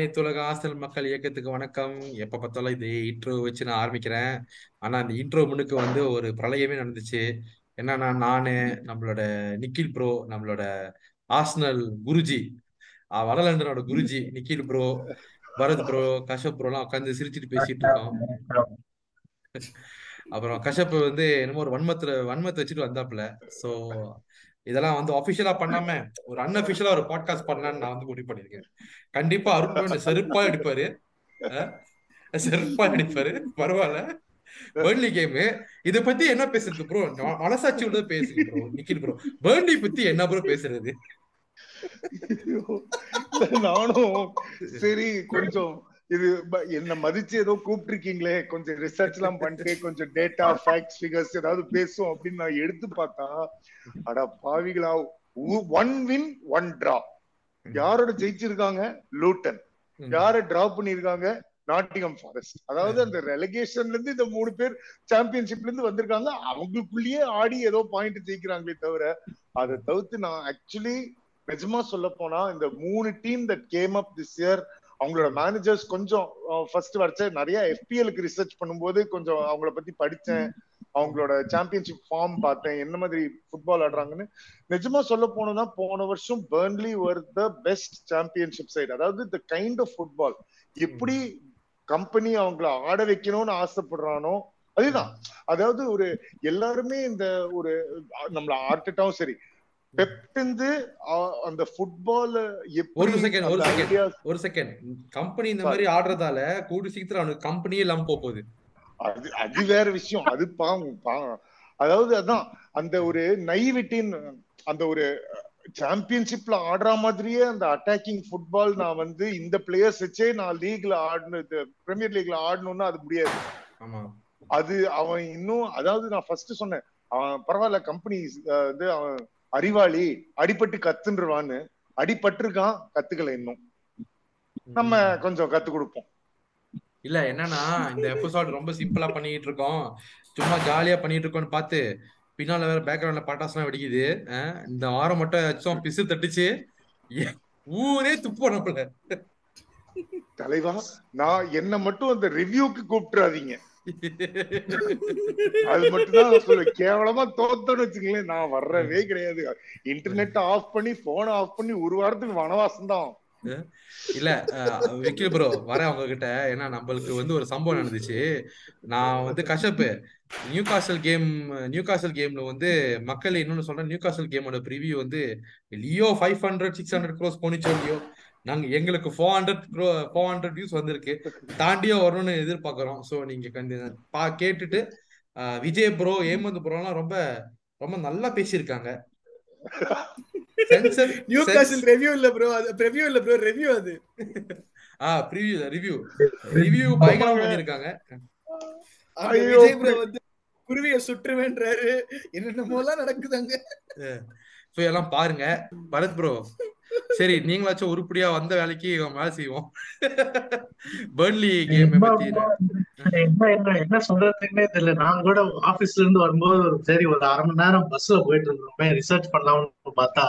அனைத்துலக ஆசல் மக்கள் இயக்கத்துக்கு வணக்கம். எப்ப பார்த்தாலும் இது இன்ட்ரோ வச்சு நான் ஆரம்பிக்கிறேன். ஆனா அந்த இன்ட்ரோ முன்னுக்கு வந்து ஒரு பிரளயமே நடந்துச்சு. என்னன்னா நானு நம்மளோட நிக்கில் ப்ரோ நம்மளோட ஆஸ்னல் குருஜி வடலண்டனோட குருஜி நிக்கில் ப்ரோ பரத் ப்ரோ கஷப் எல்லாம் உட்காந்து சிரிச்சிட்டு பேசிட்டு இருக்கோம். அப்புறம் கஷப் வந்து என்னமோ ஒரு வன்மத்துல வன்மத்தை வச்சுட்டு வந்தாப்புல. சோ இதெல்லாம் வந்து அபிஷியலா பண்ணாம ஒரு அன்அபிஷியலா ஒரு பாட்காஸ்ட் பண்ணலாம்னு நான் வந்து முடிவு பண்ணிருக்கேன் கண்டிப்பா அருண் செருப்பா எடுப்பாரு செருப்பா எடுப்பாரு பரவாயில்ல. பேர்ன்லி கேம் இத பத்தி என்ன பேசுறது ப்ரோ மனசாட்சி உள்ள பேசுங்க ப்ரோ நிக்கில் ப்ரோ பேர்ன்லி பத்தி என்ன ப்ரோ பேசுறது? நானும் சரி கொஞ்சம் இது என்ன மதிச்சு ஏதோ கூப்பிட்டிருக்கீங்களே கொஞ்சம் ரிசர்ச் எல்லாம் பண்ணிட்டு கொஞ்சம் டேட்டா ஃபேக்ட்ஸ் ஃபிகர்ஸ் ஏதாவது பேசும் அப்படின்னு நான் எடுத்து பார்த்தா அட பாவிகளா ஒன் வின் ஒன் டிரா யாரோட ஜெயிச்சிருக்காங்க? லூட்டன். யார டிரா பண்ணிருக்காங்க நாட்டிகம் ஃபாரஸ்ட் அதாவது அந்த ரெலகேஷன்ல இருந்து இந்த மூணு பேர் சாம்பியன்ஷிப்ல இருந்து வந்திருக்காங்க. அவங்களுக்குள்ளேயே ஆடி ஏதோ பாயிண்ட் ஜெயிக்கிறாங்களே தவிர அதை தவிர்த்து நான் ஆக்சுவலி நிஜமா சொல்ல போனா இந்த மூணு team that came up this year அவங்களோட மேனேஜர்ஸ் கொஞ்சம் ஃபர்ஸ்ட் வரைச்ச நிறைய எஃபிஎலுக்கு ரிசர்ச் பண்ணும்போது கொஞ்சம் அவங்கள பத்தி படிச்சேன். அவங்களோட சாம்பியன்ஷிப் ஃபார்ம் பார்த்தேன். என்ன மாதிரி ஃபுட்பால் ஆடுறாங்கன்னு நிஜமா சொல்ல போனோம்னா போன வருஷம் Burnley were the best championship side அதாவது த கைண்ட் ஆஃப் ஃபுட்பால் எப்படி கம்பெனி அவங்கள ஆட வைக்கணும்னு ஆசைப்படுறானோ அதுதான். அதாவது ஒரு எல்லாருமே இந்த ஒரு நம்மள ஆர்டட்டாவும் சரி பெப்டிந்து அந்த ஃபுட்பால் ஒரு second, ஒரு. ஐடியாஸ் ஒரு செகண்ட் கம்பெனி இந்த மாதிரி ஆடுறதால கூடி சீக்கிரம் அவனுக்கு கம்பெனியே இல்லாம போக போகுது. அது அது வேற விஷயம். அது பாவம் அதாவது அதான் அந்த ஒரு நைவிட்டின் அந்த ஒரு சாம்பியன்ஷிப்ல ஆடுற மாதிரியே அந்த அட்டாக்கிங் ஃபுட்பால் நான் வந்து இந்த பிளேயர்ஸ் வச்சே நான் லீக்ல ஆடணும் பிரீமியர் லீக்ல ஆடணும்னா அது முடியாது. ஆமா. அது அவன் இன்னும் அதாவது நான் ஃபர்ஸ்ட் சொன்னேன் அவன் பரவாயில்ல கம்பெனி வந்து அவன் அறிவாளி அடிபட்டு கத்துன்றான்னு அடிபட்டிருக்கான் கத்துக்கல இன்னும். நம்ம கொஞ்சம் கத்து கொடுப்போம். இல்ல என்னன்னா இந்த எபிசோட் ரொம்ப சிம்பிளா பண்ணிட்டு இருக்கோம். சும்மா ஜாலியா பண்ணிட்டு இருக்கோம்னு பார்த்து பின்னால வேற பேக்ரவுண்ட்ல பட்டாசுலாம் வெடிக்குது. இந்த வாரம் மட்டும் ஏதாச்சும் பிசு தட்டுச்சு. ஊரே துப்போனப்புல தலைவா நான் என்ன மட்டும் அந்த ரிவ்யூக்கு கூப்பிட்டுறாதீங்க. அது மட்டும் தான் நான் சொல்லுவேன் கேவலமா தோத்தோன்னு வச்சுங்களேன் நான் வர்றவே கிடையாது. இன்டர்நெட் ஆஃப் பண்ணி போனை ஆஃப் பண்ணி ஒரு வாரத்துக்கு வனவாசம் தான். இல்ல விக்கில் ப்ரோ வரேன் உங்ககிட்ட. ஏன்னா நம்மளுக்கு வந்து ஒரு சம்பவம் நடந்துச்சு. நான் வந்து Kashyap Newcastle game Newcastle கேம்ல வந்து மக்கள் இன்னொன்னு சொல்றேன். நியூ காசல் கேமோட ப்ரிவியூ வந்து Leo five hundred six hundred cross போனிச்சோ இல்லையோ? நாங்க எங்களுக்கு four hundred grow four hundred views வந்திருக்கு. தாண்டியும் வரணும்னு எதிர்பார்க்கறோம். ஸோ நீங்க பா கேட்டுட்டு விஜய் ப்ரோ ஏமந்த் ப்ரோலாம் ரொம்ப ரொம்ப நல்லா பேசியிருக்காங்க. நியூ காசில் ரெவ்யூ இல்ல ப்ரோ அது ப்ரிவ்யூ இல்ல ப்ரோ ரெவ்யூ அது. ஆ ப்ரிவியூ ரிவ்யூ ரிவ்யூ பயங்கரமா பண்ணிருக்காங்க விஜய் ப்ரோ வந்து குருவிய சுற்றுவேன்றாரு. என்னென்னமோலாம் நடக்குதாங்க ஸோ எல்லாம் பாருங்க. பரத் ப்ரோ சரி நீங்களாச்சும் உருப்படியா வந்த வேலைக்கு வேலை செய்வோம். பெர்ன்லி கேம் பத்தி என்ன என்ன என்ன சொல்றதுன்னே தெரியல. நான் கூட ஆபீஸ்ல இருந்து வரும்போது சரி ஒரு அரை மணி நேரம் பஸ்ல போயிட்டு இருந்தோமே ரிசர்ச் பண்ணலாம்னு பார்த்தா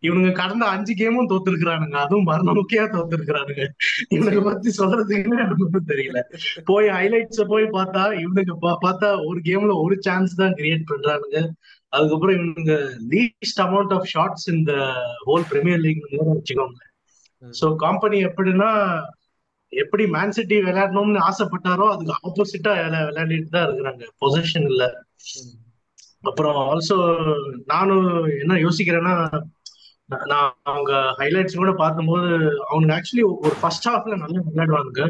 இவனுங்க கடந்த அஞ்சு கேமும் தோத்துருக்கானுங்க அதுவும் மரணமுக்கியா தோத்துருக்கானுங்க இவனுங்க பத்தி சொல்றதுக்குன்னு எனக்கு ஒண்ணும் தெரியல. போய் ஹைலைட்ஸ் போய் பார்த்தா இவனுக்கு பார்த்தா ஒரு கேம்ல ஒரு சான்ஸ் தான் கிரியேட் பண்றானுங்க. அதுக்கப்புறம் இவனுங்க லீஸ்ட் அமௌண்ட் ஆஃப் ஷாட்ஸ் இந்த ஹோல் பிரீமியர் லீக் வச்சுக்கோங்க சோ கம்பெனி எப்படின்னா எப்படி மேன் சிட்டி விளையாடணும்னு ஆசைப்பட்டாரோ அதுக்கு ஆப்போசிட்டா விளையாடிட்டு தான் இருக்கிறாங்க. பொசிஷன் இல்ல. அப்புறம் ஆல்சோ நானும் என்ன யோசிக்கிறேன்னா நான் நான் அவங்க ஹைலைட்ஸ் கூட பார்க்கும்போது அவங்க ஆக்சுவலி ஒரு ஃபர்ஸ்ட் ஹாஃப்ல நல்லா விளையாடுவானுங்க.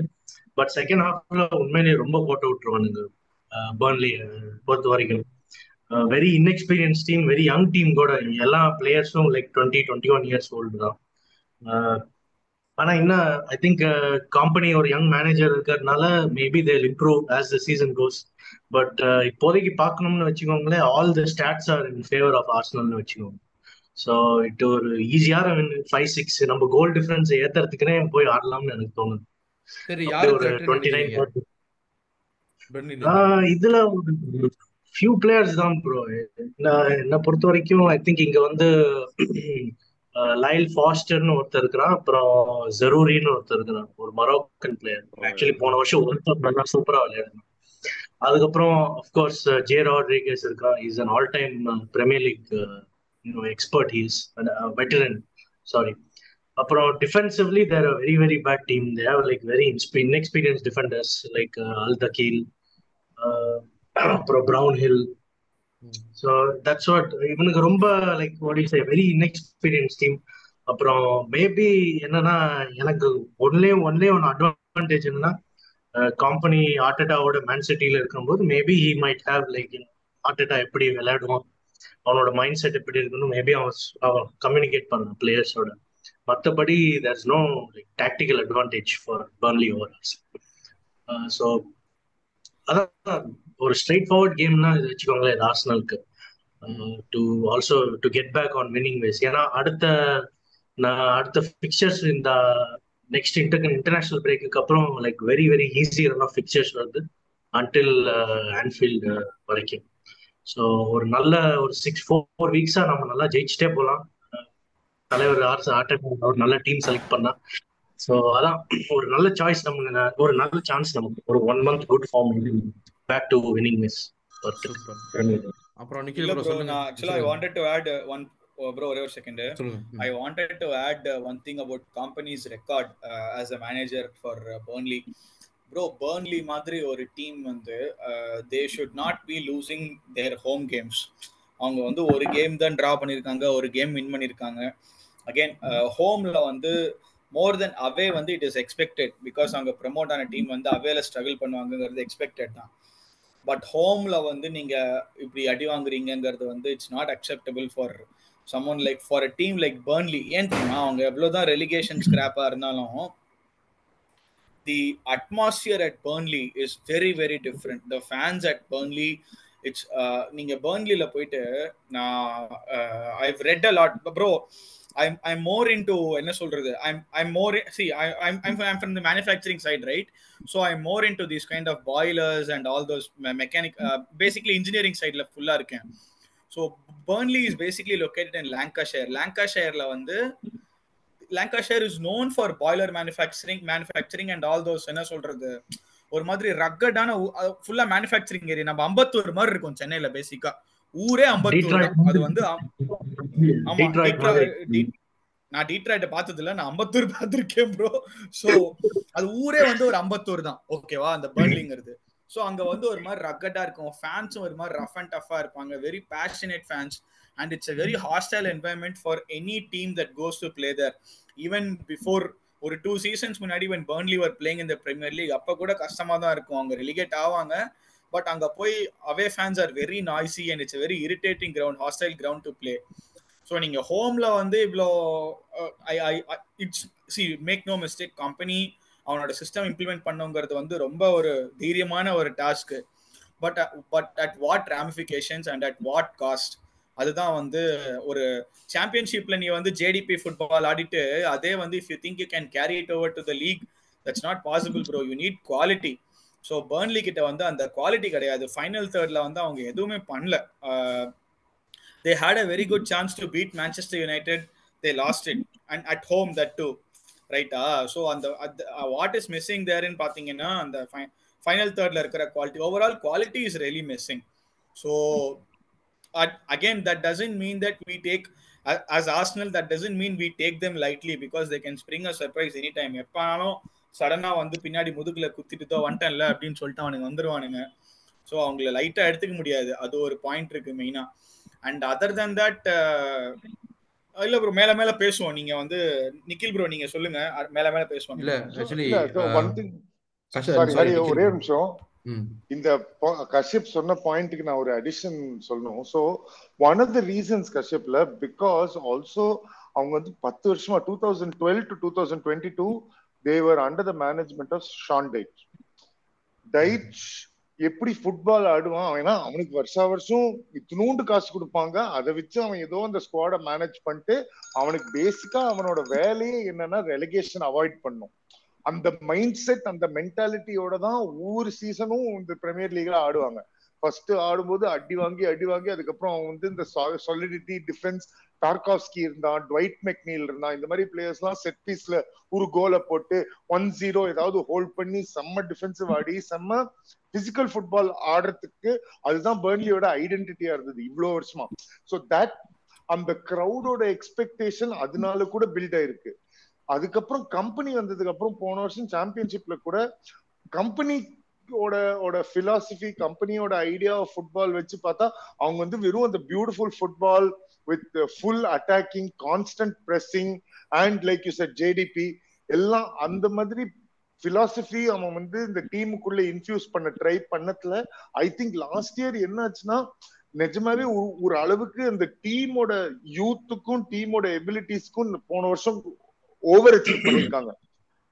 பட் செகண்ட் ஹாஃப்ல உண்மையிலேயே ரொம்ப போட்டு விட்டுருவானுங்க. பர்ன்லி பொறுத்த வரைக்கும். Very inexperience team very young team கூட. எல்லா பிளேயர்ஸும் like twenty twenty one years old தான் ஆனா என்ன ஐ திங்க் கம்பெனி ஒரு யங் மேனேஜர் இருக்கிறதுனால maybe they'll improve as the season goes but இப்போதைக்கு பார்க்கணும்னு வச்சுக்கோங்களேன் all the stats are in favour of ஆர்சனல்னு வச்சுக்கோங்க. ஸோ இது ஒரு ஈஸியான ஃபைவ் சிக்ஸ் நம்ம கோல் டிஃபரன்ஸ் ஏத்துறதுக்குனே போய் ஆடலாம்னு எனக்கு தோணுது. சரி இதுல ஃபியூ பிளேயர்ஸ் தான் ப்ரோ என்ன பொறுத்த வரைக்கும் ஐ திங்க் இங்க வந்து லைல் ஃபாஸ்டர்னு ஒருத்தர் இருக்கிறான் அப்புறம் ஜரூரின்னு ஒருத்தர் இருக்கிறான் ஒரு மரோக்கன் பிளேயர் ஆக்சுவலி போன வருஷம் ஒரு கப் நல்லா சூப்பரா விளையாடுறான் அதுக்கப்புறம் அஃப்கோர்ஸ் ஜே ராட்ரிகஸ் இருக்கான். Is an all time premier league expert he's veteran sorry அப்புறம் defensively they're very very bad team they have like very inexperience defenders like Al Dakhil அப்புறம் Brownhill so that's what இவனுக்கு ரொம்ப like what is very inexperience team அப்புறம் maybe என்னன்னா எனக்கு only only one advantage என்னன்னா Kompany ஆர்டெட்டாவோட Man சிட்டியில இருக்கும்போது maybe he might have like Arteta எப்படி விளையாடுவான் அவனோட மைண்ட் செட் எப்படி இருக்குன்னு மேபி அவன் அவன் கம்யூனிகேட் பண்ணான் பிளேயர்ஸோட மற்றபடி there's no like tactical advantage for Burnley over us so அதான் ஒரு ஸ்ட்ரைட் ஃபார்வர்ட் கேம்னா இது வச்சுக்கோங்களேன் இது ஆர்சனலுக்கு to also to get back on winning ways ஏன்னா அடுத்த நான் அடுத்த பிக்சர்ஸ் இந்த நெக்ஸ்ட் இன்டர் இன்டர்நேஷனல் பிரேக்குக்கு அப்புறம் like very very easy fixtures வருது. அன்டில் ஆன்ஃபீல்டு வரைக்கும். ஸோ ஒரு நல்ல ஒரு சிக்ஸ் ஃபோர் வீக்ஸா நம்ம நல்லா ஜெயிச்சுட்டே போகலாம் தலைவர் ஆர்ஸ் ஆட்டம் ஒரு நல்ல டீம் செலக்ட் பண்ணா. ஸோ அதான் ஒரு நல்ல சாய்ஸ் நமக்கு ஒரு நல்ல சான்ஸ் நமக்கு. ஒரு one month good form back to winning miss அப்புறம் நிக்கில் ப்ரோ ப்ரோ சொல்லுங்க. Actually I wanted to add one bro ஒரே ஒரு செகண்ட் சொல்லுங்க. I ம். wanted to add uh, one thing about company's record uh, as a manager for uh, Burnley. Bro, Burnley மாதிரி ஒரு team வந்து they should not be losing their home games அவங்க வந்து ஒரு கேம் தான் ட்ரா பண்ணியிருக்காங்க ஒரு கேம் வின் பண்ணியிருக்காங்க. அகைன் ஹோம்ல வந்து மோர் தென் அவே வந்து இட் இஸ் எக்ஸ்பெக்டட் பிகாஸ் அவங்க ப்ரமோட் ஆன டீம் வந்து அவேல ஸ்ட்ரகிள் பண்ணுவாங்கங்கிறது எக்ஸ்பெக்டட் தான். பட் ஹோம்ல வந்து நீங்க இப்படி அடி வாங்குறீங்கிறது வந்து it's not acceptable for someone like for a team like Burnley ஏன் தெரியுமா? அவங்க எவ்வளவுதான் ரெலிகேஷன் ஸ்கிராப்பா இருந்தாலும் the atmosphere at Burnley is very very different the fans at Burnley it's நீங்க பேர்ன்லியில போயிட்டு நான் I read a lot bro I'm more in to என்ன சொல்றது? I'm I'm more see I I'm I'm from the manufacturing side right so so more into these kind of boilers and all those mechanic basically engineering சைடில் ஃபுல்லாக இருக்கேன். So Burnley is basically located in Lancashire ஷேரில் வந்து Lancashire is known for boiler manufacturing manufacturing and all those என்ன சொல்றது? ஒரு மாதிரி ரக்கடான ஃபுல்லாக manufacturing area நம்ம அம்பத்தூர் மாதிரி இருக்கும் சென்னையில் பேசிக்காக ஊரே அம்பத்தூர் தான் அது வந்து நான் டீட்ராய்ட பார்த்தது இல்ல நான் அம்பத்தூர் பார்த்திருக்கேன் ப்ரோ சோ அது ஊரே வந்து ஒரு அம்பத்தூர் தான். ஓகேவா அந்த பர்ன்லிங்கிறது சோ அங்க வந்து ஒரு மாதிரி ரக்கட்டா இருக்கும். ஃபேன்ஸும் ஒரு மாதிரி ரஃப் அண்ட் டஃபா இருப்பாங்க. Very passionate fans and it's a very hostile environment for any team that goes to play there even before ஒரு டூ சீசன்ஸ் முன்னாடி when பர்ன்லி வர் பிளேயிங் இந்த பிரீமியர் லீக் அப்ப கூட கஷ்டமா தான் இருக்கும். அவங்க ரிலிகேட் ஆவாங்க. பட் அங்க போய் away fans are very noisy and it's very irritating ground hostile ground to play so நீங்க ஹோம்ல வந்து இவ்வளோ I I it's see make no mistake Kompany அவனோட சிஸ்டம் இம்ப்ளிமெண்ட் பண்ணுங்கிறது வந்து ரொம்ப ஒரு தைரியமான ஒரு task but but at what ramifications and at what cost அதுதான் வந்து ஒரு சாம்பியன்ஷிப்ல நீ வந்து ஜேடிபி ஃபுட்பால் ஆடிட்டு அதே வந்து if you think you can carry it over to the league that's not possible bro you need quality so Burnley கிட்ட வந்து அந்த குவாலிட்டி கிடையாது. ஃபைனல் தேர்ட்ல வந்து அவங்க எதுவுமே பண்ணல. They had a very good chance to beat Manchester United they lost it and at home that too ரைட்டா so அந்த வாட் இஸ் மிஸ்ஸிங் தேர்ன்னு பார்த்தீங்கன்னா அந்த ஃபைனல் தேர்ட்ல இருக்கிற quality overall quality is really missing so again that mean that that take as as Arsenal mean doesn't take we lightly because they because they can spring a surprise anytime. எப்பானாலும் சடனா வந்து பின்னாடி முதுகுல குத்திட்டு வந்துட்டேன்ல அப்படின்னு சொல்லிட்டு அவனுங்க வந்துருவானுங்க. ஸோ அவங்கள லைட்டா எடுத்துக்க முடியாது. அது ஒரு பாயிண்ட் இருக்கு மெயினா அண்ட் அதர் தேன் தட் இல்ல ப்ரோ மேல மேல பேசுவோம். நீங்க வந்து நிக்கில் ப்ரோ நீங்க சொல்லுங்க. மேல மேல பேசுவோம் இல்ல ஆக்சுவலி ஒன் திங் சாரி ஒரே நிமிஷம். இந்த கஷ்யப் சொன்ன பாயிண்ட்டுக்கு நான் ஒரு அடிஷன் சொல்லணும். So one of the reasons கஷ்யப்ல because also அவங்க வந்து பத்து வருஷமா two thousand twelve to two thousand twenty two they were under the management of Sean Dyche Dyche எப்படி ஃபுட்பால் ஆடுவான்? அவனா அவனுக்கு வருஷா வருஷம் இத்தினூண்டு காசு கொடுப்பாங்க. அதை வச்சு அவன் ஏதோ அந்த ஸ்குவாடை மேனேஜ் பண்ணிட்டு அவனுக்கு பேசிக்கா அவனோட வேலையே என்னன்னா ரெலிகேஷன் அவாய்ட் பண்ணும். அந்த மைண்ட் செட் அந்த மென்டாலிட்டியோட தான் ஒவ்வொரு சீசனும் இந்த பிரீமியர் லீக்ல ஆடுவாங்க. ஃபர்ஸ்ட் ஆடும்போது அடி வாங்கி அடி வாங்கி அதுக்கப்புறம் அவன் வந்து இந்த சாலிடிட்டி டிஃபென்ஸ் டார்காஸ்கி இருந்தான் டுவைட் மெக்னீல் இருந்தான் இந்த மாதிரி பிளேயர்ஸ் எல்லாம் செட் பீஸ்ல ஒரு கோலை போட்டு ஒன் ஜீரோ ஏதாவது ஹோல்ட் பண்ணி செம்ம டிஃபென்சிவ் ஆடி செம்ம பிசிக்கல் ஃபுட்பால் ஆடுறதுக்கு அதுதான் பேர்ன்லியோட ஐடென்டிட்டியா இருந்தது இவ்வளவு வருஷமா. ஸோ தட் அந்த கிரௌடோட எக்ஸ்பெக்டேஷன் அதனால கூட பில்ட் ஆயிருக்கு. அதுக்கப்புறம் கம்பெனி வந்ததுக்கு அப்புறம் போன வருஷம் சாம்பியன்ஷிப்ல கூட கம்பெனியோட ஓட பிலாசபி கம்பெனியோட ஐடியா ஃபுட்பால் வச்சு பார்த்தா அவங்க வந்து வெறும் அந்த beautiful football with full attacking constant pressing and like you said JDP எல்லாம் அந்த மாதிரி பிலாசபி அவன் வந்து இந்த டீமுக்குள்ள இன்ஃபியூஸ் பண்ண ட்ரை பண்ணதுல ஐ திங்க் லாஸ்ட் இயர் என்னாச்சுன்னா நிஜமாவே ஒரு- ஒரு அளவுக்கு அந்த டீமோட யூத்துக்கும் டீமோட எபிலிட்டிஸ்க்கும் போன வருஷம் ஓவர் அச்சீவ் பண்ணிருக்காங்க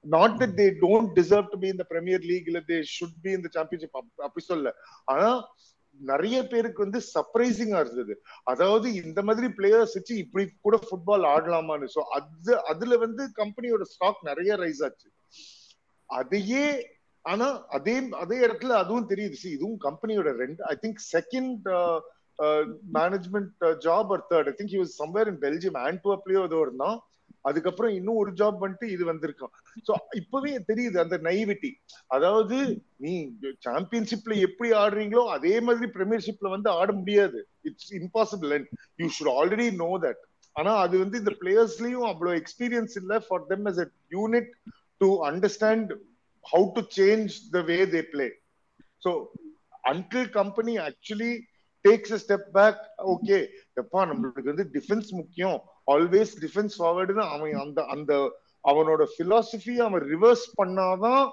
not that they don't deserve to be இந்த பிரீமியர் லீக் இல்ல தே ஷுட் பி இந்த சாம்பியன்ஷிப் அப்படி சொல்ல ஆனா நிறைய பேருக்கு வந்து சர்ப்ரைசிங்கா இருந்தது. அதாவது இந்த மாதிரி பிளேயர்ஸ் வச்சு இப்படி கூட ஃபுட்பால் ஆடலாமான்னு. சோ அது அதுல வந்து கம்பெனியோட ஸ்டாக் நிறைய ரைஸ் ஆச்சு. அதையே ஆனா அதே அதே இடத்துல அதுவும் தெரியுது. சி இதுவும் கம்பெனியோட ரெண்டு I think second management job or third I think you somewhere in Belgium ஆன்ட்வர்ப்லயோ ஏதோ இருந்தான். அதுக்கப்புறம் இன்னும் ஒரு ஜாப் பண்ணிட்டு இது வந்திருக்கான் சோ இப்பவே தெரியுது அந்த நைவிட்டி அதாவது நீ சாம்பியன்ஷிப்ல எப்படி ஆடுறீங்களோ அதே மாதிரி பிரீமியர்ஷிப்ல வந்து ஆட முடியாது. It's impossible and you should already know that ஆனா அது வந்து இந்த பிளேயர்ஸ்லயும் அவ்வளவு எக்ஸ்பீரியன்ஸ் இல்ல. For them as a unit to understand how to change the way they play so until Kompany actually takes a step back okay எப்பா நம்மளுக்கு வந்து டிஃபென்ஸ் முக்கியம். ஆல்வேஸ் டிஃபென்ஸ் ஃபார்வர்டுன்னு அவன் அந்த அந்த அவனோட பிலாசபி அவன் ரிவர்ஸ் பண்ணாதான்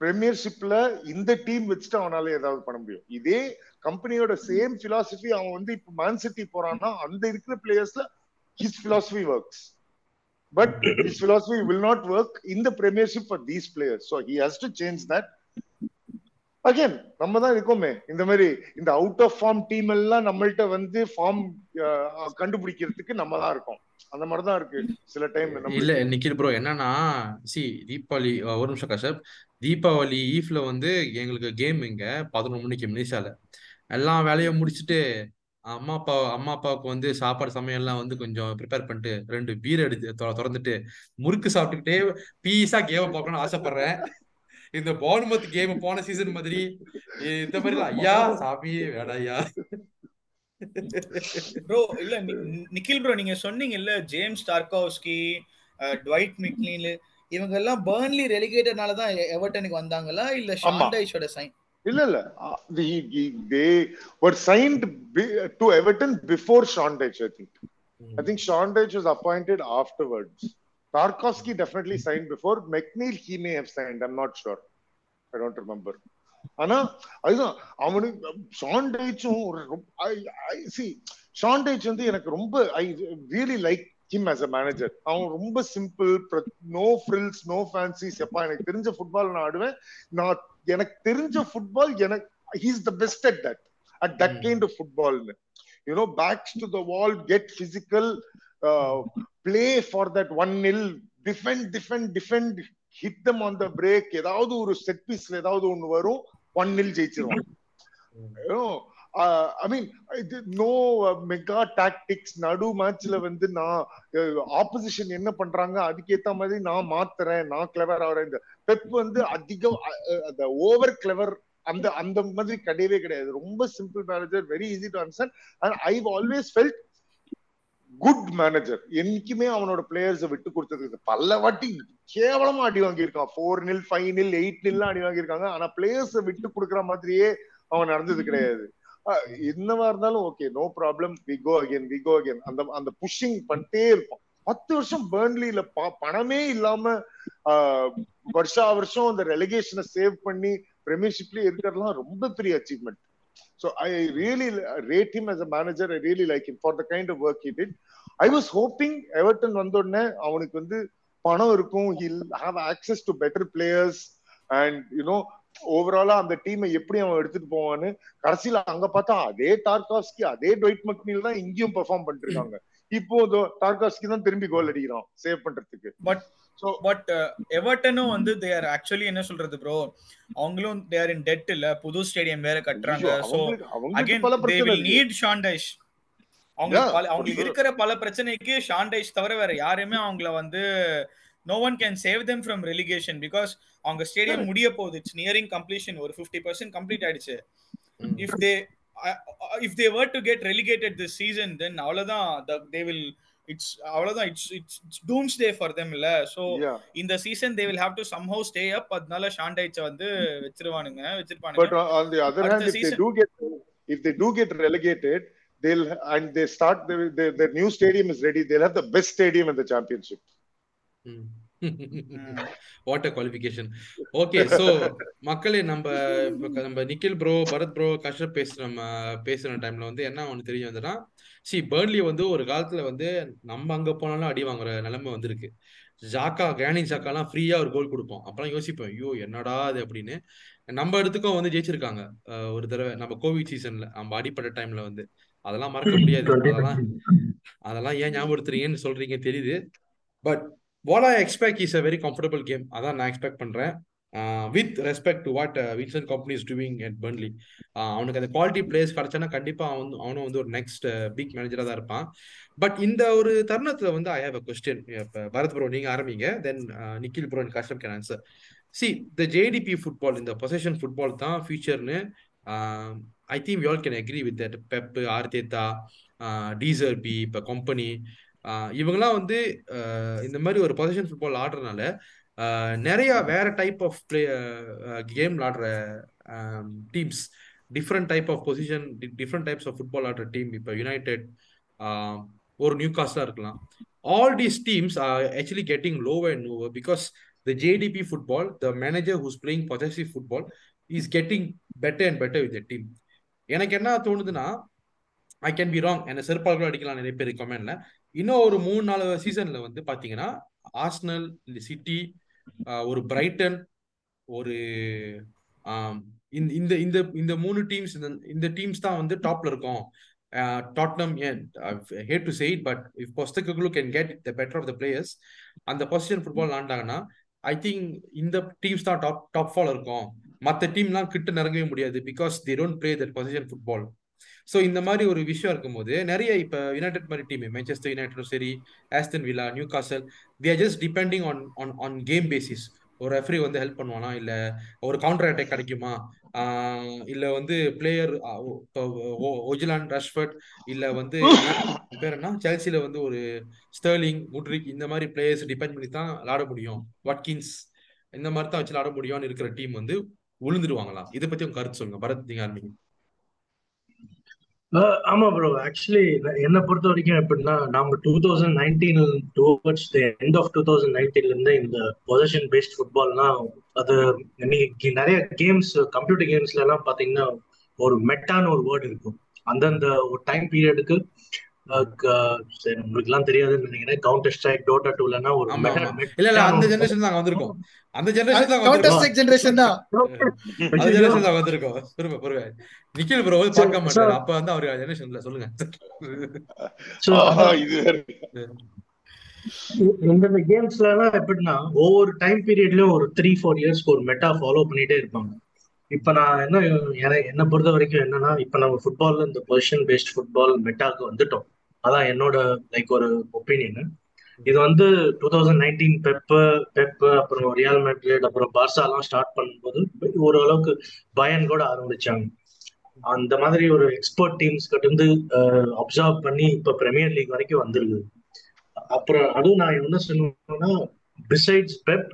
பிரீமியர்ஷிப்ல இந்த டீம் வச்சுட்டு அவனால ஏதாவது பண்ண முடியும். இதே கம்பெனியோட சேம் பிலாசபி அவன் வந்து இப்ப மேன் சிட்டி போறான்னா அந்த இருக்கிற பிளேயர்ஸ்ல his philosophy works but his philosophy will not work in the premiership for these players so he has to change that again நம்ம தான் இருக்கோமே. இந்த மாதிரி இந்த அவுட் ஆஃப் ஃபார்ம் டீம் எல்லாம் நம்மள்ட்ட வந்து ஃபார்ம் கண்டுபிடிக்கிறதுக்கு நம்ம தான் இருக்கோம். அந்த மாதிரி தான் இருக்கு சில டைம் இல்ல நிக்கில் ப்ரோ என்னன்னா சி தீபாவளி ஒரு நிமிஷம் கஷப் தீபாவளி ஈஃப்ல வந்து எங்களுக்கு கேம் இங்க பதினொன்று மணிக்கு மினிஷால எல்லா வேலையும் முடிச்சுட்டு அம்மா அப்பா அம்மா அப்பாவுக்கு வந்து சாப்பாடு சமையல்லாம் வந்து கொஞ்சம் ப்ரிப்பேர் பண்ணிட்டு ரெண்டு பீர் எடுத்து திறந்துட்டு முறுக்கு சாப்பிட்டுக்கிட்டே பீஸா கேவ பார்க்கணும்னு ஆசைப்படுறேன். இந்த பவுன்மத் கேம் போன சீசன் மாதிரி இந்த மாதிரி. ஐயா சாமி வேடா ஐயா ப்ரோ இல்ல நிக்கில் ப்ரோ நீங்க சொன்னீங்க இல்ல ஜேம்ஸ் டார்கோவ்ஸ்கி ட்வைட் மிக்லீன் இவங்க எல்லாம் பர்ன்லி ரெலிகேட்டட்னால தான் எவர்டனுக்கு வந்தாங்களா இல்ல. ஷாண்டைஷோட சைன் இல்ல இல்ல they were signed to Everton before Sean Dyche I think I think Shondage was appointed afterwards. Tarkovsky definitely signed before. McNeil, he may have signed. I'm not sure. I don't remember. ஆனா அதுதான் அவனுக்கு ஒரு C ஷாண்டேஜ் வந்து எனக்கு ரொம்ப I really like him as a manager அவன் ரொம்ப simple no frills no fancies எப்பா எனக்கு தெரிஞ்ச ஃபுட்பால் நான் ஆடுவேன் நான் எனக்கு தெரிஞ்ச ஃபுட்பால் எனக்கு he's the best at that at that. Kind of ஃபுட்பால்னு you know, backs to the wall, get play for that one nil defend defend defend hit them on the break ஏதாவது ஒரு set பீஸ்ல ஏதாவது ஒண்ணு வரும் one nil ஜெயிச்சிருவான் I mean no mega tactics நடு மேட்ச்ல வந்து நான் uh, ஆப்போசிஷன் என்ன பண்றாங்க அதுக்கேத்த மாதிரி நான் மாத்துறேன் நான் கிளவர் ஆகிறேன். இந்த பெப் வந்து அதிகம் uh, அந்த ஓவர் கிளவர் அந்த அந்த மாதிரி கிடையவே கிடையாது. ரொம்ப simple manager very easy to understand and I always felt good manager என்னைக்குமே அவனோட பிளேயர்ஸை விட்டு கொடுத்ததுக்கு பல வாட்டி கேவலமா அடி வாங்கியிருக்கான். Four nil five nil eight nil அடி வாங்கியிருக்காங்க. ஆனா பிளேயர்ஸை விட்டு கொடுக்குற மாதிரியே அவன் நடந்தது கிடையாது. என்னவா இருந்தாலும் okay no problem we go again we go again அந்த அந்த புஷிங் பண்ணிட்டே இருப்பான். பத்து வருஷம் பேர்ன்லியில பணமே இல்லாம ஆஹ், வருஷா வருஷம் அந்த ரெலிகேஷனை சேவ் பண்ணி பிரீமியர்ஷிப்லயே இருக்கிறதுலாம் ரொம்ப பெரிய achievement So I really rate him as a manager. I really like him for the kind of work he did. I was hoping Everton வந்த உடனே அவனுக்கு வந்து பணம் இருக்கும் have access to better players and you know ஓவராலா அந்த டீமை எப்படி அவன் எடுத்துட்டு போவான்னு கடைசியில அங்க பார்த்தா அதே டார்காஸ்கி அதே டொய்ட் மக்னில் தான் இங்கேயும் பெர்ஃபார்ம் பண்ணிட்டு இருக்காங்க இப்போ டார்காஸ்க்கு தான் திரும்பி கோல் அடிக்கிறோம் சேவ் பண்றதுக்கு பட் So- பட் எவர்டனும் வந்து தே ஆர் ஆக்சுவலி என்ன சொல்றது ப்ரோ அவங்களும் தே ஆர் இன் டெட் இல்ல. புது ஸ்டேடியம் வேற கட்டுறாங்க. So again they will. Need ஷாண்டைஷ் பல அவங்களுக்கு. இருக்கிற பல பிரச்சனைக்கு ஷாண்டைஷ் தவிர வேற யாருமே அவங்கள வந்து no one can save them from relegation because அவங்க ஸ்டேடியம் முடிய போகுது. இட்ஸ் நியரிங் கம்ப்ளீஷன் ஒரு ஃபிஃப்டி பர்சன்ட் கம்ப்ளீட் ஆயிடுச்சு. If they if they were to get relegated this season then அவ்வளவுதான். தே வில் இட்ஸ் அவ்வளவுதான் it's it's doomsday for them இல்ல so. இந்த season they will have to somehow stay up அதனால ஷாண்டைச்ச வந்து வச்சிருவானுங்க But வச்சிருப்பானுங்க on the other அடுத்த hand, if they season- do get if they do get relegated, they'll and they start the, the the new stadium is ready. They'll have the best stadium in the championship. What qualification okay so மக்களே நம்ம நம்ம Nikhil bro Bharat bro கஷ்டப் பேச நம்ம பேசுன டைம்ல வந்து என்ன ஒண்ணு தெரிய வந்ததுன்னா சி பேர்ன்லி வந்து ஒரு காலத்துல வந்து நம்ம அங்க போனாலும் அடி வாங்குற நிலைமை வந்திருக்கு. ஜாக்கா கேனி ஜாக்காலாம் ஃப்ரீயா ஒரு கோல் கொடுப்போம். அப்பலாம் யோசிப்போம் ஐயோ என்னடா அது அப்படின்னு. நம்ம இடத்துக்கும் வந்து ஜெயிச்சிருக்காங்க. ஒரு தடவை நம்ம கோவிட் சீசன்ல நம்ம அடிப்பட்ட டைம்ல வந்து. அதெல்லாம் மறக்க முடியாது. அதெல்லாம் அதெல்லாம் ஏன் ஞாபகப்படுத்துறீங்கன்னு சொல்றீங்க தெரியுது. But what I expect is a very comfortable game அதான் நான் எக்ஸ்பெக்ட் பண்றேன். With respect to what Vincent Kompany is doing at Burnley அவனுக்கு அந்த குவாலிட்டி பிளேஸ் கிடைச்சானா கண்டிப்பா அவன் அவனும் வந்து ஒரு நெக்ஸ்ட் பிக் மேனேஜரா தான் இருப்பான். பட் இந்த ஒரு தருணத்துல வந்து I have a question Bharat bro நீங்க ஆரம்பிங்க. தென் uh, நிக்கில் ப்ரோ கஷ்டம் can answer see the JDP football இந்த பொசஷன் ஃபுட்பால் தான் ஃபியூச்சர்னு I think we all can agree with that Pep Arteta De Zerbi இப்போ கம்பெனி இவங்கெல்லாம் வந்து uh, இந்த மாதிரி ஒரு பொசிஷன் ஃபுட்பால் ஆடுறதுனால நிறைய வேற டைப் ஆஃப் பிளே கேம் விளாடுற teams different type of possession different types of football ஆடுற டீம் இப்போ யுனைடெட் ஒரு நியூ காஸ்டா இருக்கலாம் all these teams are actually getting low and over because the JDP football the manager who's playing possessive football is getting better and better with the team எனக்கு என்ன தோணுதுன்னா I can be wrong என்ன செருப்பால் கூட அடிக்கலாம் நிறைய பேர் கமெண்ட்ல இன்னும் ஒரு மூணு நாலு சீசன்ல வந்து பாத்தீங்கன்னா ஆர்ஸ்னல் சிட்டி ஒரு பிரைட்டன் ஒரு இந்த இந்த இந்த மூணு டீம்ஸ் இந்த டீம்ஸ் தான் வந்து டாப்ல இருக்கும். Tottenham had to say but if பொஸ்தககுலு can get the better of the players அந்த பொசிஷன் ஃபுட்பால் விளாண்டாங்கன்னா ஐ திங்க் இந்த டீம்ஸ் தான் டாப் டாப் ஃபால் இருக்கும். மற்ற டீம்லாம் கிட்ட நிறங்கவே முடியாது because they don't play that possession football so இந்த மாதிரி ஒரு விஷயம் இருக்கும்போது நிறைய இப்போ யுனைடெட் மாதிரி டீம் மேன்செஸ்டர் யுனைடெடும் சரி Aston Villa Newcastle they are just depending on on on game basis ஒரு ரெஃப்ரி வந்து ஹெல்ப் பண்ணுவானா? இல்லை ஒரு கவுண்டர் அட்டாக் கிடைக்குமா? இல்லை வந்து பிளேயர் இப்போ ஒஜிலான் ரஷ்ஃபர்ட் இல்லை வந்து பேர் என்ன? செல்சியில் வந்து ஒரு ஸ்டர்லிங் முட்ரிக் இந்த மாதிரி பிளேயர்ஸ் டிபெண்ட் பண்ணி தான் விளாட முடியும். வாட்கின்ஸ் இந்த மாதிரி தான் வச்சு விளாட முடியும்னு இருக்கிற டீம் வந்து விழுந்துருவாங்களா இதை பத்தி உங்க கருத்து சொல்லுங்க. பரத் நீங்க ஆரம்பிங்க ஆமா ப்ரோ ஆக்சுவலி என்ன பொறுத்த வரைக்கும் எப்படின்னா நாம two thousand nineteen towards the end of two thousand நைன்டீன்ல இருந்து இந்த பொசிஷன் பேஸ்ட் ஃபுட்பால்னா அது இன்னைக்கு நிறைய கேம்ஸ் கம்ப்யூட்டர் கேம்ஸ்ல எல்லாம் பாத்தீங்கன்னா ஒரு மெட்டான ஒரு வேர்டு இருக்கும். அந்தந்த ஒரு டைம் பீரியடுக்கு உங்களுக்கு எல்லாம் தெரியாதுன்னு நினைக்கிறேன். கவுண்டர் ஸ்ட்ரைக் டோட்டா டூலனா ஒரு இல்ல இல்ல அந்த ஜெனரேஷன் தான் வந்திருக்கோம். அந்த ஜெனரேஷன் தான் கவுண்டர் ஸ்ட்ரைக் ஜெனரேஷன் தான். அந்த ஜெனரேஷன் தான் வந்திருக்கோம். பொறுமை பொறுமை நிக்கில் ப்ரோ வந்து பார்க்க மாட்டாரு. அப்ப வந்து அவரு ஜெனரேஷன்ல சொல்லுங்க. இந்த கேம்ஸ்ல எல்லாம் எப்படின்னா ஒவ்வொரு டைம் பீரியட்லயும் ஒரு த்ரீ ஃபோர் இயர்ஸ்க்கு ஒரு மெட்டா ஃபாலோ பண்ணிட்டே இருப்பாங்க. இப்ப நான் என்ன என்ன பொறுத்த வரைக்கும் என்னன்னா இப்ப நம்ம ஃபுட்பால்ல இந்த பொசிஷன் பேஸ்ட் ஃபுட்பால் மெட்டாக்கு வந்துட்டோம். அதான் என்னோட லைக் ஒரு ஒப்பீனியன் இது வந்து two thousand nineteen Pep Pep அப்புறம் ரியால் மேட்ரிட் அப்புறம் பார்சாலாம் ஸ்டார்ட் பண்ணும்போது ஓரளவுக்கு பயன் கூட ஆரம்பிச்சாங்க. அந்த மாதிரி ஒரு எக்ஸ்பர்ட் டீம்ஸ் கிட்ட இருந்து அப்சர்வ் பண்ணி இப்ப பிரீமியர் லீக் வரைக்கும் வந்துருக்குது. அப்புறம் அதுவும் நான் என்ன சொல்லணும்னா besides Pep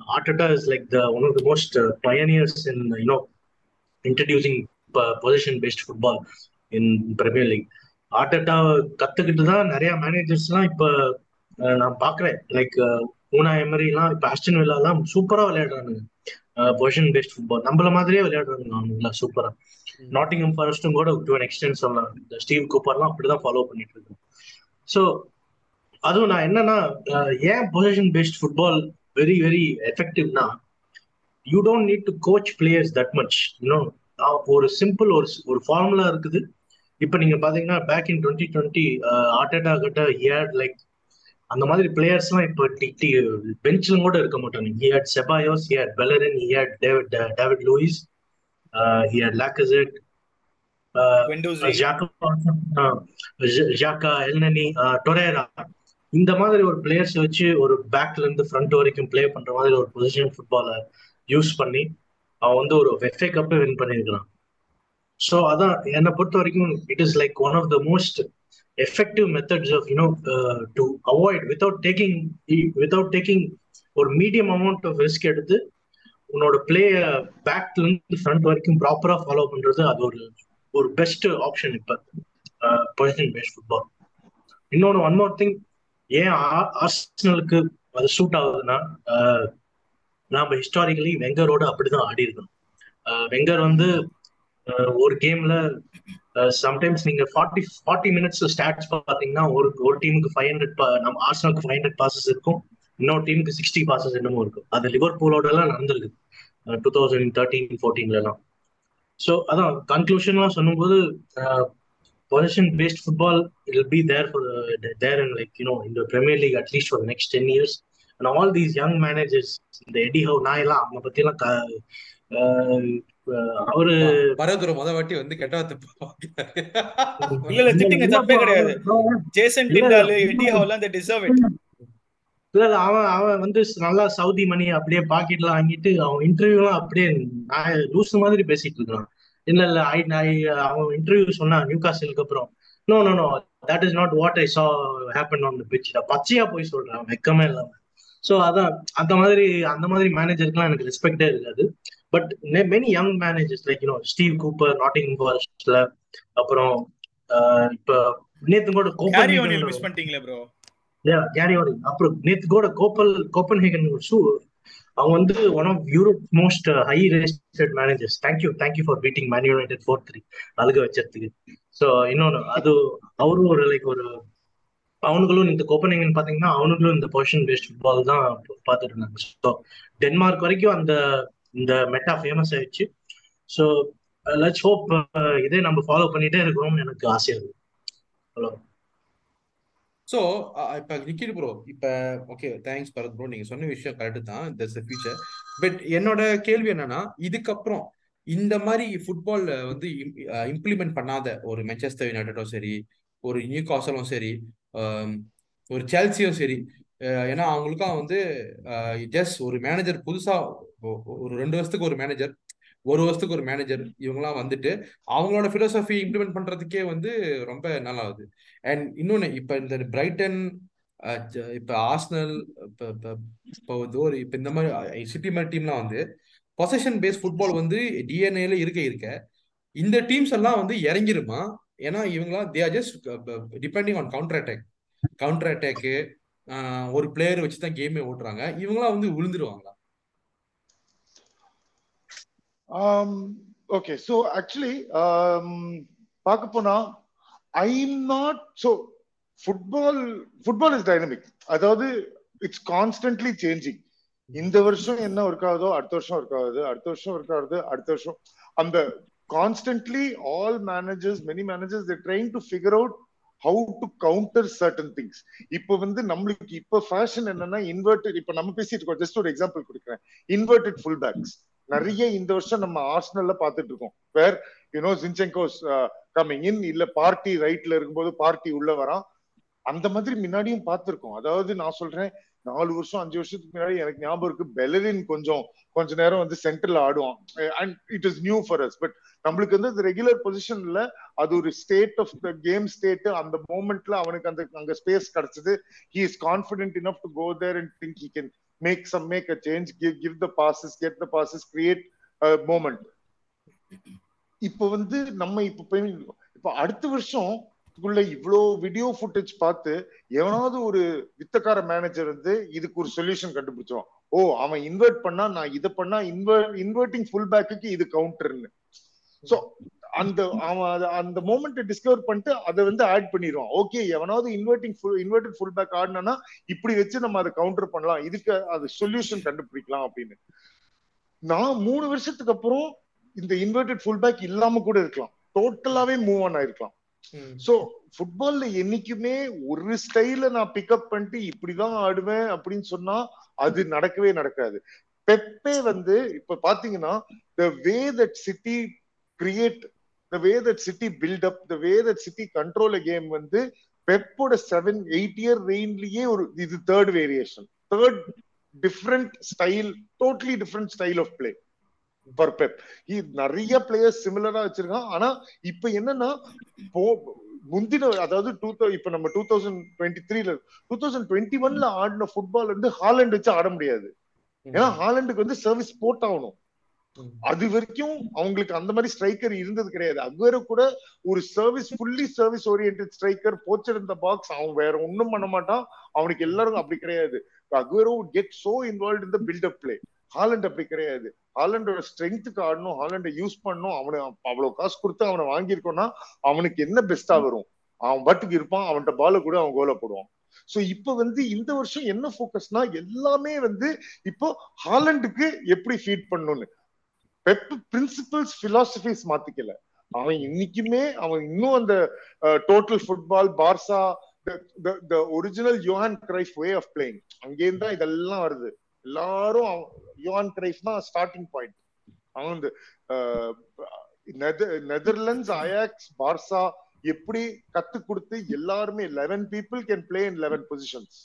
Arteta is like the one of the most pioneers in you know introducing possession based football in Premier League. Arteta கத்துக்கிட்டு தான் நிறைய மேனேஜர்ஸ்லாம் இப்ப நான் பாக்குறேன். லைக் ஊனா எமரிலாம் இப்ப ஆஸ்டன் வில்லாலாம் சூப்பரா விளையாடுறானுங்க. பொசிஷன் பேஸ்ட் ஃபுட்பால் நம்மள மாதிரியே விளையாடுறாங்க அவனுங்களா சூப்பரா நாட்டிங்ஹம் ஃபாரஸ்டும் கூட டு அன் எக்ஸ்டென்ட் சொல்லலாம். இந்த ஸ்டீவ் கூப்பர்லாம் அப்படிதான் ஃபாலோ பண்ணிட்டு இருக்கோம் ஸோ அதுவும் நான் என்னன்னா ஏன் possession based football very very எஃபெக்டிவ்னா you don't need to coach players that much you know ஒரு சிம்பிள் ஒரு ஒரு ஃபார்முலா இருக்குது. இப்ப நீங்க பாத்தீங்கன்னா back in twenty twenty Arteta கிட்ட ஹியட் லைக் அந்த மாதிரி பிளேயர்ஸ் எல்லாம் இப்போ பெஞ்சிலும் கூட இருக்க மாட்டாங்க he had Ceballos he had Bellerin he had David David Luiz he had Lacazette Xhaka Elneny Torreira இந்த மாதிரி ஒரு பிளேயர்ஸ் வச்சு ஒரு பேக்ல இருந்து ஃப்ரண்ட் வரைக்கும் ப்ளே பண்ற மாதிரி ஒரு பொசிஷன் ஃபுட்பாலை யூஸ் பண்ணி அவன் வந்து ஒரு எஃப்ஏ கப்பை வின் பண்ணியிருக்கிறான். ஸோ அதான் என்னை பொறுத்த வரைக்கும் it is like one of the most effective methods of you know to avoid without taking without taking ஒரு மீடியம் அமௌண்ட் ஆஃப் ரிஸ்க் எடுத்து உன்னோட பிளேய பேக்ல இருந்து ஃப்ரண்ட் வரைக்கும் ப்ராப்பராக ஃபாலோ பண்ணுறது அது ஒரு ஒரு பெஸ்ட் ஆப்ஷன் இப்போ பொசிஷன் பேஸ்ட் ஃபுட்பால் இன்னொன்று ஒன் மோர் திங் ஏன் ஆர்சனலுக்கு அது சூட் ஆகுதுன்னா நாம் ஹிஸ்டாரிக்கலி வெங்கரோட அப்படிதான் ஆடி இருக்கணும் வெங்கர் uh, வந்து ஒரு கேம்ல சம்டைம்ஸ் நீங்க ஃபார்ட்டி ஃபார்ட்டி மினிட்ஸ் ஸ்டாட்ஸ் பாத்தீங்கன்னா ஒரு ஒரு டீமுக்கு ஃபைவ் ஹண்ட்ரட் நம்ம ஆர்சனலுக்கு ஃபைவ் ஹண்ட்ரட் பாசஸ் இருக்கும். இன்னொரு டீமுக்கு சிக்ஸ்டி பாசஸ் என்னமோ இருக்கும். அது லிவர்பூலோட எல்லாம் நடந்திருக்கு. டூ தௌசண்ட் தேர்ட்டீன் ஃபோர்டீன்ல எல்லாம் ஸோ அதான் கன்க்ளூஷன்லாம் சொல்லும்போது position based football will be there for there and like you know இந்த premier league at least for next ten years and all these young managers இந்த எடி ஹவ் நான் எல்லாம் அவனை பத்தி எல்லாம் அவரு பரதுர முத வாட்டி வந்து கெட்ட இல்ல இல்ல திட்டிங்க தப்பே கிடையாது. Jason Tindall Eddie Howe they deserve it இல்ல அவன் அவன் வந்து நல்லா சவுதி மணி அப்படியே பாக்கெட்ல வாங்கிட்டு அவன் இன்டர்வியூலாம் அப்படியே நான் லூஸ் மாதிரி பேசிட்டு இருக்கான். இல்ல இல்ல ஐ ஐ அவன் இன்டர்வியூ சொன்னான் நியூ காசிலுக்கு அப்புறம் no no no that is not what I saw happen on the pitch பச்சையா போய் சொல்றான் வெக்கமே இல்லாம. ஸோ அதான் அந்த மாதிரி அந்த மாதிரி மேனேஜருக்குலாம் எனக்கு ரெஸ்பெக்டே இருக்காது. But many young managers like you know Steve Cooper Nottingham ஃபாரஸ்ட்ல அப்புறம் இப்ப நேத்து கூட கோப்பன் மிஸ் பண்ணிட்டீங்களே ப்ரோ கேரி அப்புறம் நேத்து கூட கோப்பல் கோப்பன் ஹேகன் ஷூ அவங்க வந்து one of Europe most high registered managers thank you thank you for beating Man United four three அழுக வச்சதுக்கு. ஸோ இன்னொன்று அது அவரும் ஒரு லைக் ஒரு அவனுங்களும் இந்த கோப்பனிங்கன் பாத்தீங்கன்னா அவனுங்களும் இந்த பொசிஷன் பேஸ்ட் ஃபுட்பால் தான் பார்த்துட்டு இருந்தாங்க. ஸோ டென்மார்க் வரைக்கும் அந்த இந்த மெட்டா ஃபேமஸ் ஆயிடுச்சு. ஸோ லெட்ஸ் ஹோப் இதே நம்ம ஃபாலோ பண்ணிட்டே இருக்கணும்னு எனக்கு ஆசை இருக்கு. ஹலோ ஸோ இப்போ நிக்கில் ப்ரோ இப்போ ஓகே தேங்க்ஸ் பரத் ப்ரோ நீங்க சொன்ன விஷயம் கரெக்ட் தான். தட்ஸ் ஃபியூச்சர் பட் என்னோட கேள்வி என்னன்னா இதுக்கப்புறம் இந்த மாதிரி ஃபுட்பால் வந்து இம்ப்ளிமெண்ட் பண்ணாத ஒரு மென்செஸ்டர் யுனைடடும் சரி ஒரு நியூ காசலும் சரி ஒரு சேல்சியும் சரி. ஏன்னா அவங்களுக்கும் வந்து ஜஸ்ட் ஒரு மேனேஜர் புதுசா ஒரு ரெண்டு வருஷத்துக்கு ஒரு மேனேஜர் ஒரு வருஷத்துக்கு ஒரு மேனேஜர் இவங்கெல்லாம் வந்துட்டு அவங்களோட ஃபிலோசஃபி இம்ப்ளிமெண்ட் பண்றதுக்கே வந்து ரொம்ப நல்லா ஆகுது அண்ட் இன்னொன்னு இப்ப இந்த பிரைட்டன் இப்ப ஆர்ஸ்னல் இப்போ இப்போ ஒரு இப்ப இந்த மாதிரி சிட்டி மாதிரி டீம்லாம் வந்து பொசஷன் பேஸ் ஃபுட்பால் வந்து டிஎன்ஏல இருக்க இருக்க. இந்த டீம்ஸ் எல்லாம் வந்து இறங்கிருமா? ஏன்னா இவங்களாம் they are just depending on counter attack counter attack ஒரு பிளேயர் வச்சு தான் கேமே ஓட்டுறாங்க. இவங்களாம் வந்து விழுந்துருவாங்களா? ஓகே ஸோ ஆக்சுவலி பார்க்க போனா I not so football football is dynamic அதாவது இட்ஸ் கான்ஸ்டன்ட்லி சேஞ்சிங் இந்த வருஷம் என்ன ஒர்க் ஆகுதோ அடுத்த வருஷம் ஒர்க் ஆகுது அடுத்த வருஷம் ஒர்க் ஆகுது அடுத்த வருஷம் அந்த constantly all managers many managers they trying to figure out how to counter certain things இப்போ வந்து நம்மளுக்கு இப்போ ஃபேஷன் என்னன்னா இன்வெர்டட் இப்போ நம்ம பேசிட்டு இருக்கோம் ஜஸ்ட் ஒரு எக்ஸாம்பிள் கொடுக்குறேன். இன்வெர்டட் ஃபுல் பேக்ஸ் நிறைய இந்த வருஷம் நம்ம ஆர்ஸ்னல்ல பாத்துட்டு இருக்கோம். வேர் யூனோ ஜின்செங்கோஸ் கம்மிங் இன் இல்ல பார்ட்டி ரைட்ல இருக்கும்போது பார்ட்டி உள்ள வரான். அந்த மாதிரி முன்னாடியும் பார்த்திருக்கோம். அதாவது நான் சொல்றேன் நாலு வருஷம் அஞ்சு வருஷத்துக்கு முன்னாடி எனக்கு ஞாபகம் இருக்கு பெலரின் கொஞ்சம் கொஞ்ச நேரம் வந்து சென்டர்ல ஆடுவான். And it is new for us but நம்மளுக்கு வந்து ரெகுலர் பொசிஷன்ல அது ஒரு state of the game state அந்த மூமெண்ட்ல அவனுக்கு அந்த அங்க ஸ்பேஸ் கிடைச்சது. He is confident enough to go there and think he can make some make a change give give the passes get the passes create moment இப்போ வந்து நம்ம இப்போ இப்போ அடுத்த வருஷம் இதுக்குள்ள இவ்வளோ வீடியோ ஃபுட்டேஜ் பார்த்து எவனாவது ஒரு வித்தக்கார மேனேஜர் வந்து இதுக்கு ஒரு சொல்யூஷன் கண்டுபிடிச்சோம் ஓ அவன் இன்வெர்ட் பண்ணா நான் இதை பண்ணா இன்வெர்ட் இன்வெர்ட்டிங் ஃபுல் பேக்குக்கு இது கவுண்டர்னு ஸோ அந்த அவன் அந்த மூமெண்ட் டிஸ்கவர் பண்ணிட்டு அதை வந்து ஆட் பண்ணிடுவான். ஓகே எவனாவது inverting full inverted full back ஆடினா இப்படி வச்சு நம்ம அதை கவுண்டர் பண்ணலாம். இதுக்கு அது சொல்யூஷன் கண்டுபிடிக்கலாம் அப்படின்னு. நான் மூணு வருஷத்துக்கு அப்புறம் இந்த இன்வெர்டட் ஃபுல் பேக் இல்லாம கூட இருக்கலாம். டோட்டலாவே மூவ் ஆன் ஆயிருக்கலாம். சோ ஃபுட்பால்ல என்னைக்குமே ஒரு ஸ்டைல நான் பிக்கப் பண்ணிட்டு இப்படிதான் ஆடுவேன் அப்படின்னு சொன்னா அது நடக்கவே நடக்காது. பெப்பே வந்து இப்ப பாத்தீங்கன்னா the way that City create the way that City build up the way that City control game வந்து பெப்போட செவன் எயிட் இயர் ரெயின்லயே ஒரு இது third variation third different style totally different style of play for Pep நிறைய players சிமிலரா வச்சிருக்கான். ஆனா இப்ப என்னன்னா போ- முந்தின அதாவது டூ இப்ப நம்ம டூ தௌசண்ட் டுவெண்ட்டி த்ரீல டூ தௌசண்ட் டுவெண்ட்டி ஒன்ல ஆடின ஃபுட்பால் வந்து ஹாலண்ட் வச்சு ஆட முடியாது. ஏன்னா ஹாலண்டுக்கு வந்து சர்வீஸ் போட்டாகணும் ம். அது வரைக்கும் அவங்களுக்கு அந்த மாதிரி ஸ்ட்ரைக்கர் இருந்தது கிடையாது. அக்வேரோ கூட ஒரு service fully service orient striker போச்சிருந்த box அவன் வேற ஒண்ணும் பண்ண மாட்டான். அவனுக்கு எல்லாரும் அப்படி கிடையாது. Aguero get so involve in the buildup play Haaland அப்படி கிடையாது. ஹாலண்டோட ஸ்ட்ரென்த்துக்கு ஆடணும் ஹாலண்டை யூஸ் பண்ணணும் அவனை அவ்வளவு காசு கொடுத்து அவனை வாங்கியிருக்கோம்னா அவனுக்கு என்ன பெஸ்டா வரும்? அவன் பாட்டுக்கு இருப்பான் அவன்கிட்ட பால கூட அவன் கோல போடுவான். சோ இப்ப வந்து இந்த வருஷம் என்ன போக்கஸ்னா எல்லாமே வந்து இப்போ ஹாலண்டுக்கு எப்படி ஃபீட் பண்ணணும்னு. பெப் பிரின்சிபல்ஸ் பிலாசபிஸ் மாத்திக்கல. அவன் இன்னைக்குமே அவன் இன்னும் அந்த total football Barca the original Johan Cruyff way of playing அங்கேயும் தான் இதெல்லாம் வருது. எல்லாரும் அவன் கிரைஃப் தான் ஸ்டார்டிங் பாயிண்ட் அவன் வந்து நெதர்லாண்ட்ஸ் அயாக்ஸ் பார்சா எப்படி கத்து கொடுத்து எல்லாருமே eleven people can play in eleven positions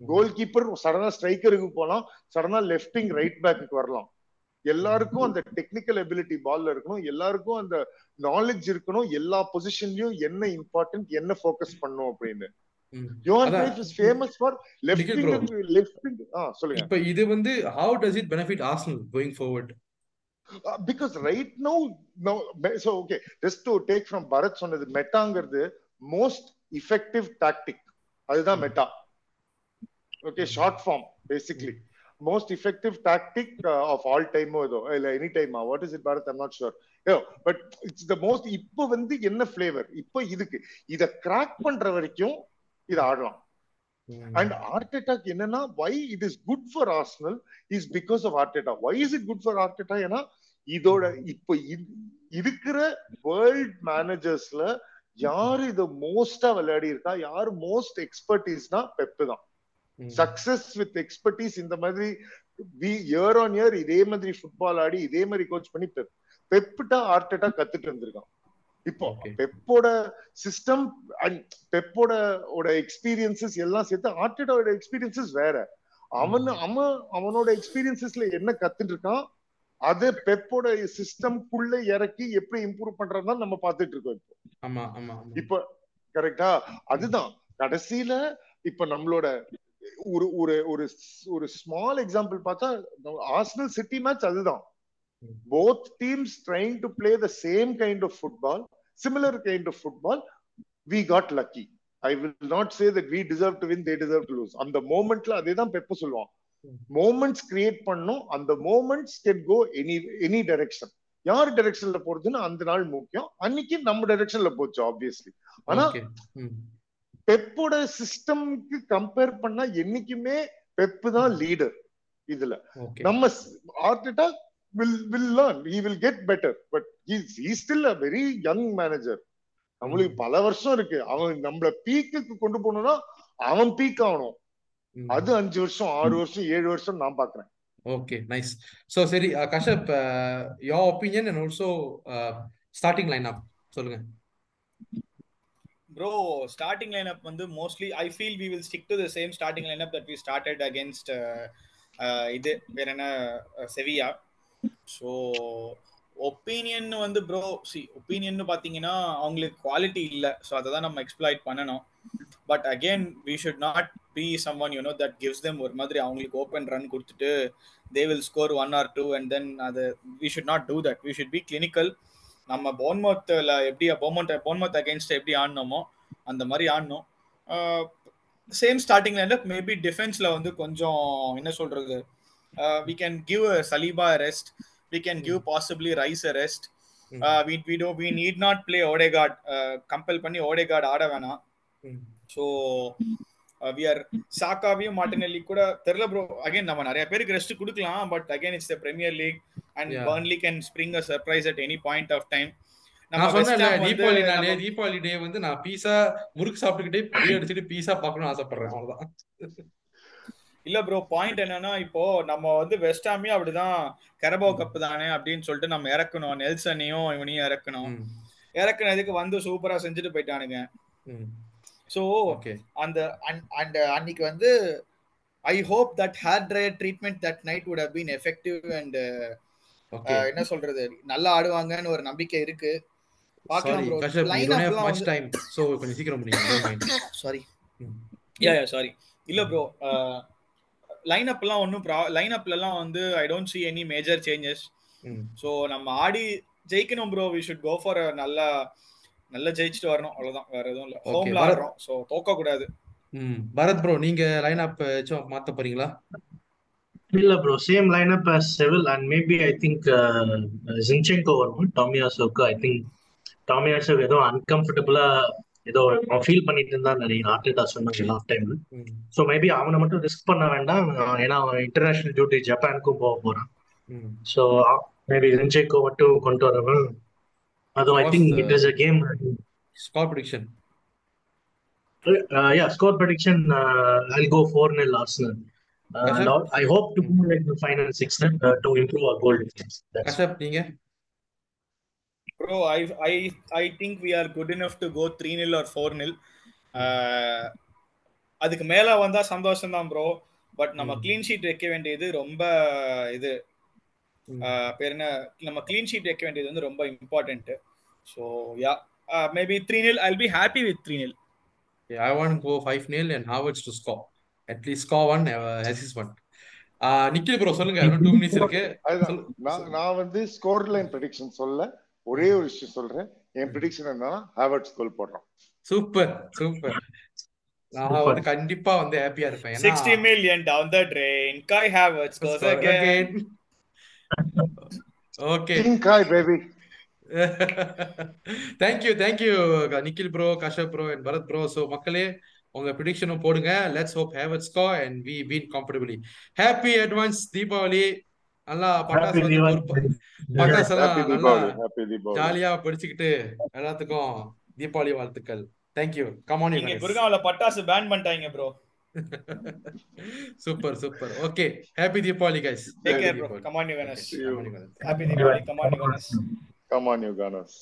goalkeeper சடனா ஸ்ட்ரைக்கருக்கு போலாம் சடனா லெஃப்டிங் ரைட் பேக்கு வரலாம். எல்லாருக்கும் அந்த டெக்னிக்கல் எபிலிட்டி பால்ல இருக்கணும் எல்லாருக்கும் அந்த நாலேஜ் இருக்கணும் எல்லா பொசிஷன்லயும் என்ன இம்பார்ட்டன்ட் என்ன ஃபோக்கஸ் பண்ணும் அப்படின்னு. Is famous for left left ஆ சொல்லுங்க. இப்ப இது வந்து to take from பரத் சொன்னது மெட்டாங்கிறது மோஸ்ட் effective tactic. அதுதான் meta okay short form basically most effective tactic uh, of all time ஏதோ இல்ல any time what is it Bharat I'm not sure but it's the most இப்போ வந்து என்ன flavour இப்போ இதுக்கு இத கிராக் பண்ற வரைக்கும் இத ஆடலாம். அண்ட் ஆர்டெட்டாக்கு என்னன்னா why it is good for Arsenal is because of Arteta why is it good for Arteta ஏன்னா இதோட இப்ப இருக்கிற வேர்ல்ட் மேனேஜர்ஸ்ல யாரு இத மோஸ்டா விளையாடி இருக்கா யாரு மோஸ்ட் எக்ஸ்பர்டீஸ்னா பெப்பு தான். சக்சஸ் வித் எக்ஸ்பர்டீஸ் இந்த மாதிரி இயர் ஆன் இயர் இதே மாதிரி ஃபுட்பால் ஆடி இதே மாதிரி கோச் பண்ணி பெப் பெப்புட்டா ஆர்டெட்டா கத்துட்டு இருந்திருக்கான். இப்போ. பெப்போட சிஸ்டம் அண்ட் பெப்போட எக்ஸ்பீரியன்சஸ் எல்லாம் சேர்த்து ஆர்டெட்டாவோட எக்ஸ்பீரியன்சஸ் வேற. அவன் அவன் அவனோட எக்ஸ்பீரியன்சஸ்ல என்ன கத்துட்டு இருக்கான்? அதை பெப்போட சிஸ்டம்குள்ள இறக்கி எப்படி இம்ப்ரூவ் பண்றதுதான் நம்ம பார்த்துட்டு இருக்கோம் இப்போ. இப்ப கரெக்டா அதுதான். கடைசியில இப்ப நம்மளோட ஒரு ஒரு ஒரு ஒரு ஸ்மால் எக்ஸாம்பிள் பார்த்தா ஆர்சனல் சிட்டி மேட்ச் அதுதான். Both teams trying to play the same kind of football similar kind of football we got lucky I will not say that we deserve to win they deserve to lose அந்த மோமெண்ட்ல அதே தான் பெப்ப சொல்லுவான். Moments create பண்ணும் அந்த moments can go any any direction யார் டைரக்ஷன்ல போறதுன்னு அந்த நாள் முக்கியம். அன்னைக்கு நம்ம டைரக்ஷன்ல போச்சு ஆப்வியஸ்லி ஆனா பெப்போட சிஸ்டம்க்கு கம்பேர் பண்ணா என்னைக்குமே பெப்பு தான் லீடர் இதுல. நம்ம Arteta will will learn he will get better but he still a very young manager நம்மளுக்கு பல வருஷம் இருக்கு. அவன் நம்மள பீக்குக்கு கொண்டு போகணும்னா அவன் பீக் ஆகணும் அது அஞ்சு வருஷம் ஆறு வருஷம் ஏழு வருஷம் நான் பாக்குறேன். Okay nice. ஸோ சரி அஹ், Kashyap your opinion and also starting line up சொல்லுங்க. ப்ரோ ஸ்டார்டிங் லைனப் வந்து mostly I feel we will stick to the same starting lineup that we started against இது வேற என்ன செவியா? ஸோ ஒப்பீனியன் வந்து bro சி opinion பார்த்தீங்கன்னா அவங்களுக்கு quality இல்லை. ஸோ அதை தான் நம்ம எக்ஸ்ப்ளாய்ட் பண்ணணும். But again we should not be someone you know that gives them ஒரு மாதிரி அவங்களுக்கு ஓப்பன் ரன் கொடுத்துட்டு they will score one or two and then அது we should not do that we should be clinical நம்ம போன்மத்தில் எப்படி Bournemouth போன்மோத் against எப்படி ஆடினோமோ அந்த மாதிரி ஆடணும் சேம் ஸ்டார்டிங் லைன்ல மேபி டிஃபென்ஸ்ல வந்து கொஞ்சம் என்ன சொல்றது we can give Saliba rest we can give possibly Rice rest we we do we need not play Odegaard compel பண்ணி ஓடேகார்ட் ஆட வேணாம். ஸோ வி ஆர் சாக்காவையும் மார்டினெல்லி கூட தெரியல ப்ரோ அகைன் நம்ம நிறைய பேருக்கு ரெஸ்ட் கொடுக்கலாம் but again it's the Premier League and. Burnley can spring a surprise at any point of time நான் வந்து தீபாவளி நாளே தீபாவளி டே வந்து நான் பீஸா முறுக்கு சாப்பிட்டுக்கிட்டே அடிச்சுட்டு பீஸா பார்க்கணும்னு ஆசைப்படுறேன் அவ்வளவுதான். இல்ல ப்ரோ பாயிண்ட் என்னன்னா இப்போ நம்ம வந்து வெஸ்ட் ஹாமையும் அப்படிதான் கரபோ கப் தானே அப்படின்னு சொல்லிட்டு நம்ம இறக்கணும். நெல்சனையும் இவனையும் இறக்கணும். இறக்குனதுக்கு வந்து சூப்பரா செஞ்சுட்டு போயிட்டானுங்க. So okay. அந்த அந்த அன்னைக்கு வந்து I hope that hair dryer treatment that night would have been effective and என்ன சொல்றது? நல்லா ஆடுவாங்கன்னு ஒரு நம்பிக்கை இருக்கு. Mind sorry yeah yeah sorry இல்ல ப்ரோ லைன் அப்லாம் ஒன்றும் ப்ரா லைன் அப்லலாம் வந்து I don't see any major changes so நம்ம ஆடி ஜெயிக்கணும் bro we should go for நல்லா நல்லா ஜெயிச்சுட்டு வரணும். அவ்வளவுதான். வேற எதுவும் இல்லை. ஓகே ஹோம்ல ஆடுறோம். ஸோ தோக்க கூடாது ம். பரத் ப்ரோ நீங்க லைன் அப் மாத்த போறீங்களா? இல்ல bro same lineup as செவில் and maybe I think Zinchenko வரும். டாமியாசோக்கு ஐ திங்க் டாமியாசோ ஏதோ அன்கம்ஃபர்டபுளா ஏதோ அவன் ஃபீல் பண்ணிட்டு இருந்தான்னு நினைக்கிறேன் ஆர்டேட்டா சொன்னாங்க லாஸ்ட் டைம் ம். ஸோ மேபி அவனை மட்டும் ரிஸ்க் பண்ண வேண்டாம். ஏன்னா அவன் இன்டர்நேஷனல் டியூட்டி ஜப்பானுக்கும் போக போறான். ஸோ மேபி ஜின்செங்கோ மட்டும் கொண்டு வரவன். அதுவும் I think it is a game score prediction yeah score prediction uh, I'll go 4 nil Arsenal. Uh, and Kashyap I hope to ம் go like the final 6 nil uh, to improve our goal difference that's Kashyap நீங்க bro I I I think we are good enough to go three nil or four nil அதுக்கு மேல வந்தா சந்தோஷம் தான் bro but நம்ம clean sheet வைக்க வேண்டியது ரொம்ப இது. பேர் என்ன? நம்ம க்ளீன் ஷீட் வைக்க வேண்டியது வந்து ரொம்ப important so yeah maybe three nil I'll be happy with three nil Yeah, I want to go 5 nil and Havertz to score. At least score one, uh, assist one. Uh, Nikhil bro சொல்லுங்க. இன்னும் two minutes இருக்கு. நான் வந்து score line prediction சொல்ல. ஒரே ஒரு விஷயம் சொல்றேன். என் ப்ரெடிக்ஷன் என்னன்னா ஹாவர்ட்ஸ் கோல் போடுறோம். சூப்பர் சூப்பர் நான் super. வந்து கண்டிப்பா வந்து ஹாப்பியா இருப்பேன். ஏன்னா sixty million down the drain Kai Havertz goes again. Okay king Kai baby thank you thank you Nikhil bro Kashyap bro and Bharath bro so மக்களே உங்க ப்ரிடிக்ஷனும் போடுங்க. Let's hope have it score and we been comfortably happy advance Deepavali நல்லா பட்டாசு பட்டாசு எல்லாம் happy நல்லா Deepavali happy Deepavali ஜாலியா படிச்சுக்கிட்டு எல்லாத்துக்கும் தீபாவளி வாழ்த்துக்கள். Thank you come on guys. குருகாவில பட்டாசு பேன் பண்ணிட்டாங்க bro super super okay happy Deepavali guys take happy care bro Deepavali come on you Ganesh See you. Come on you happy Deepavali come on you Ganesh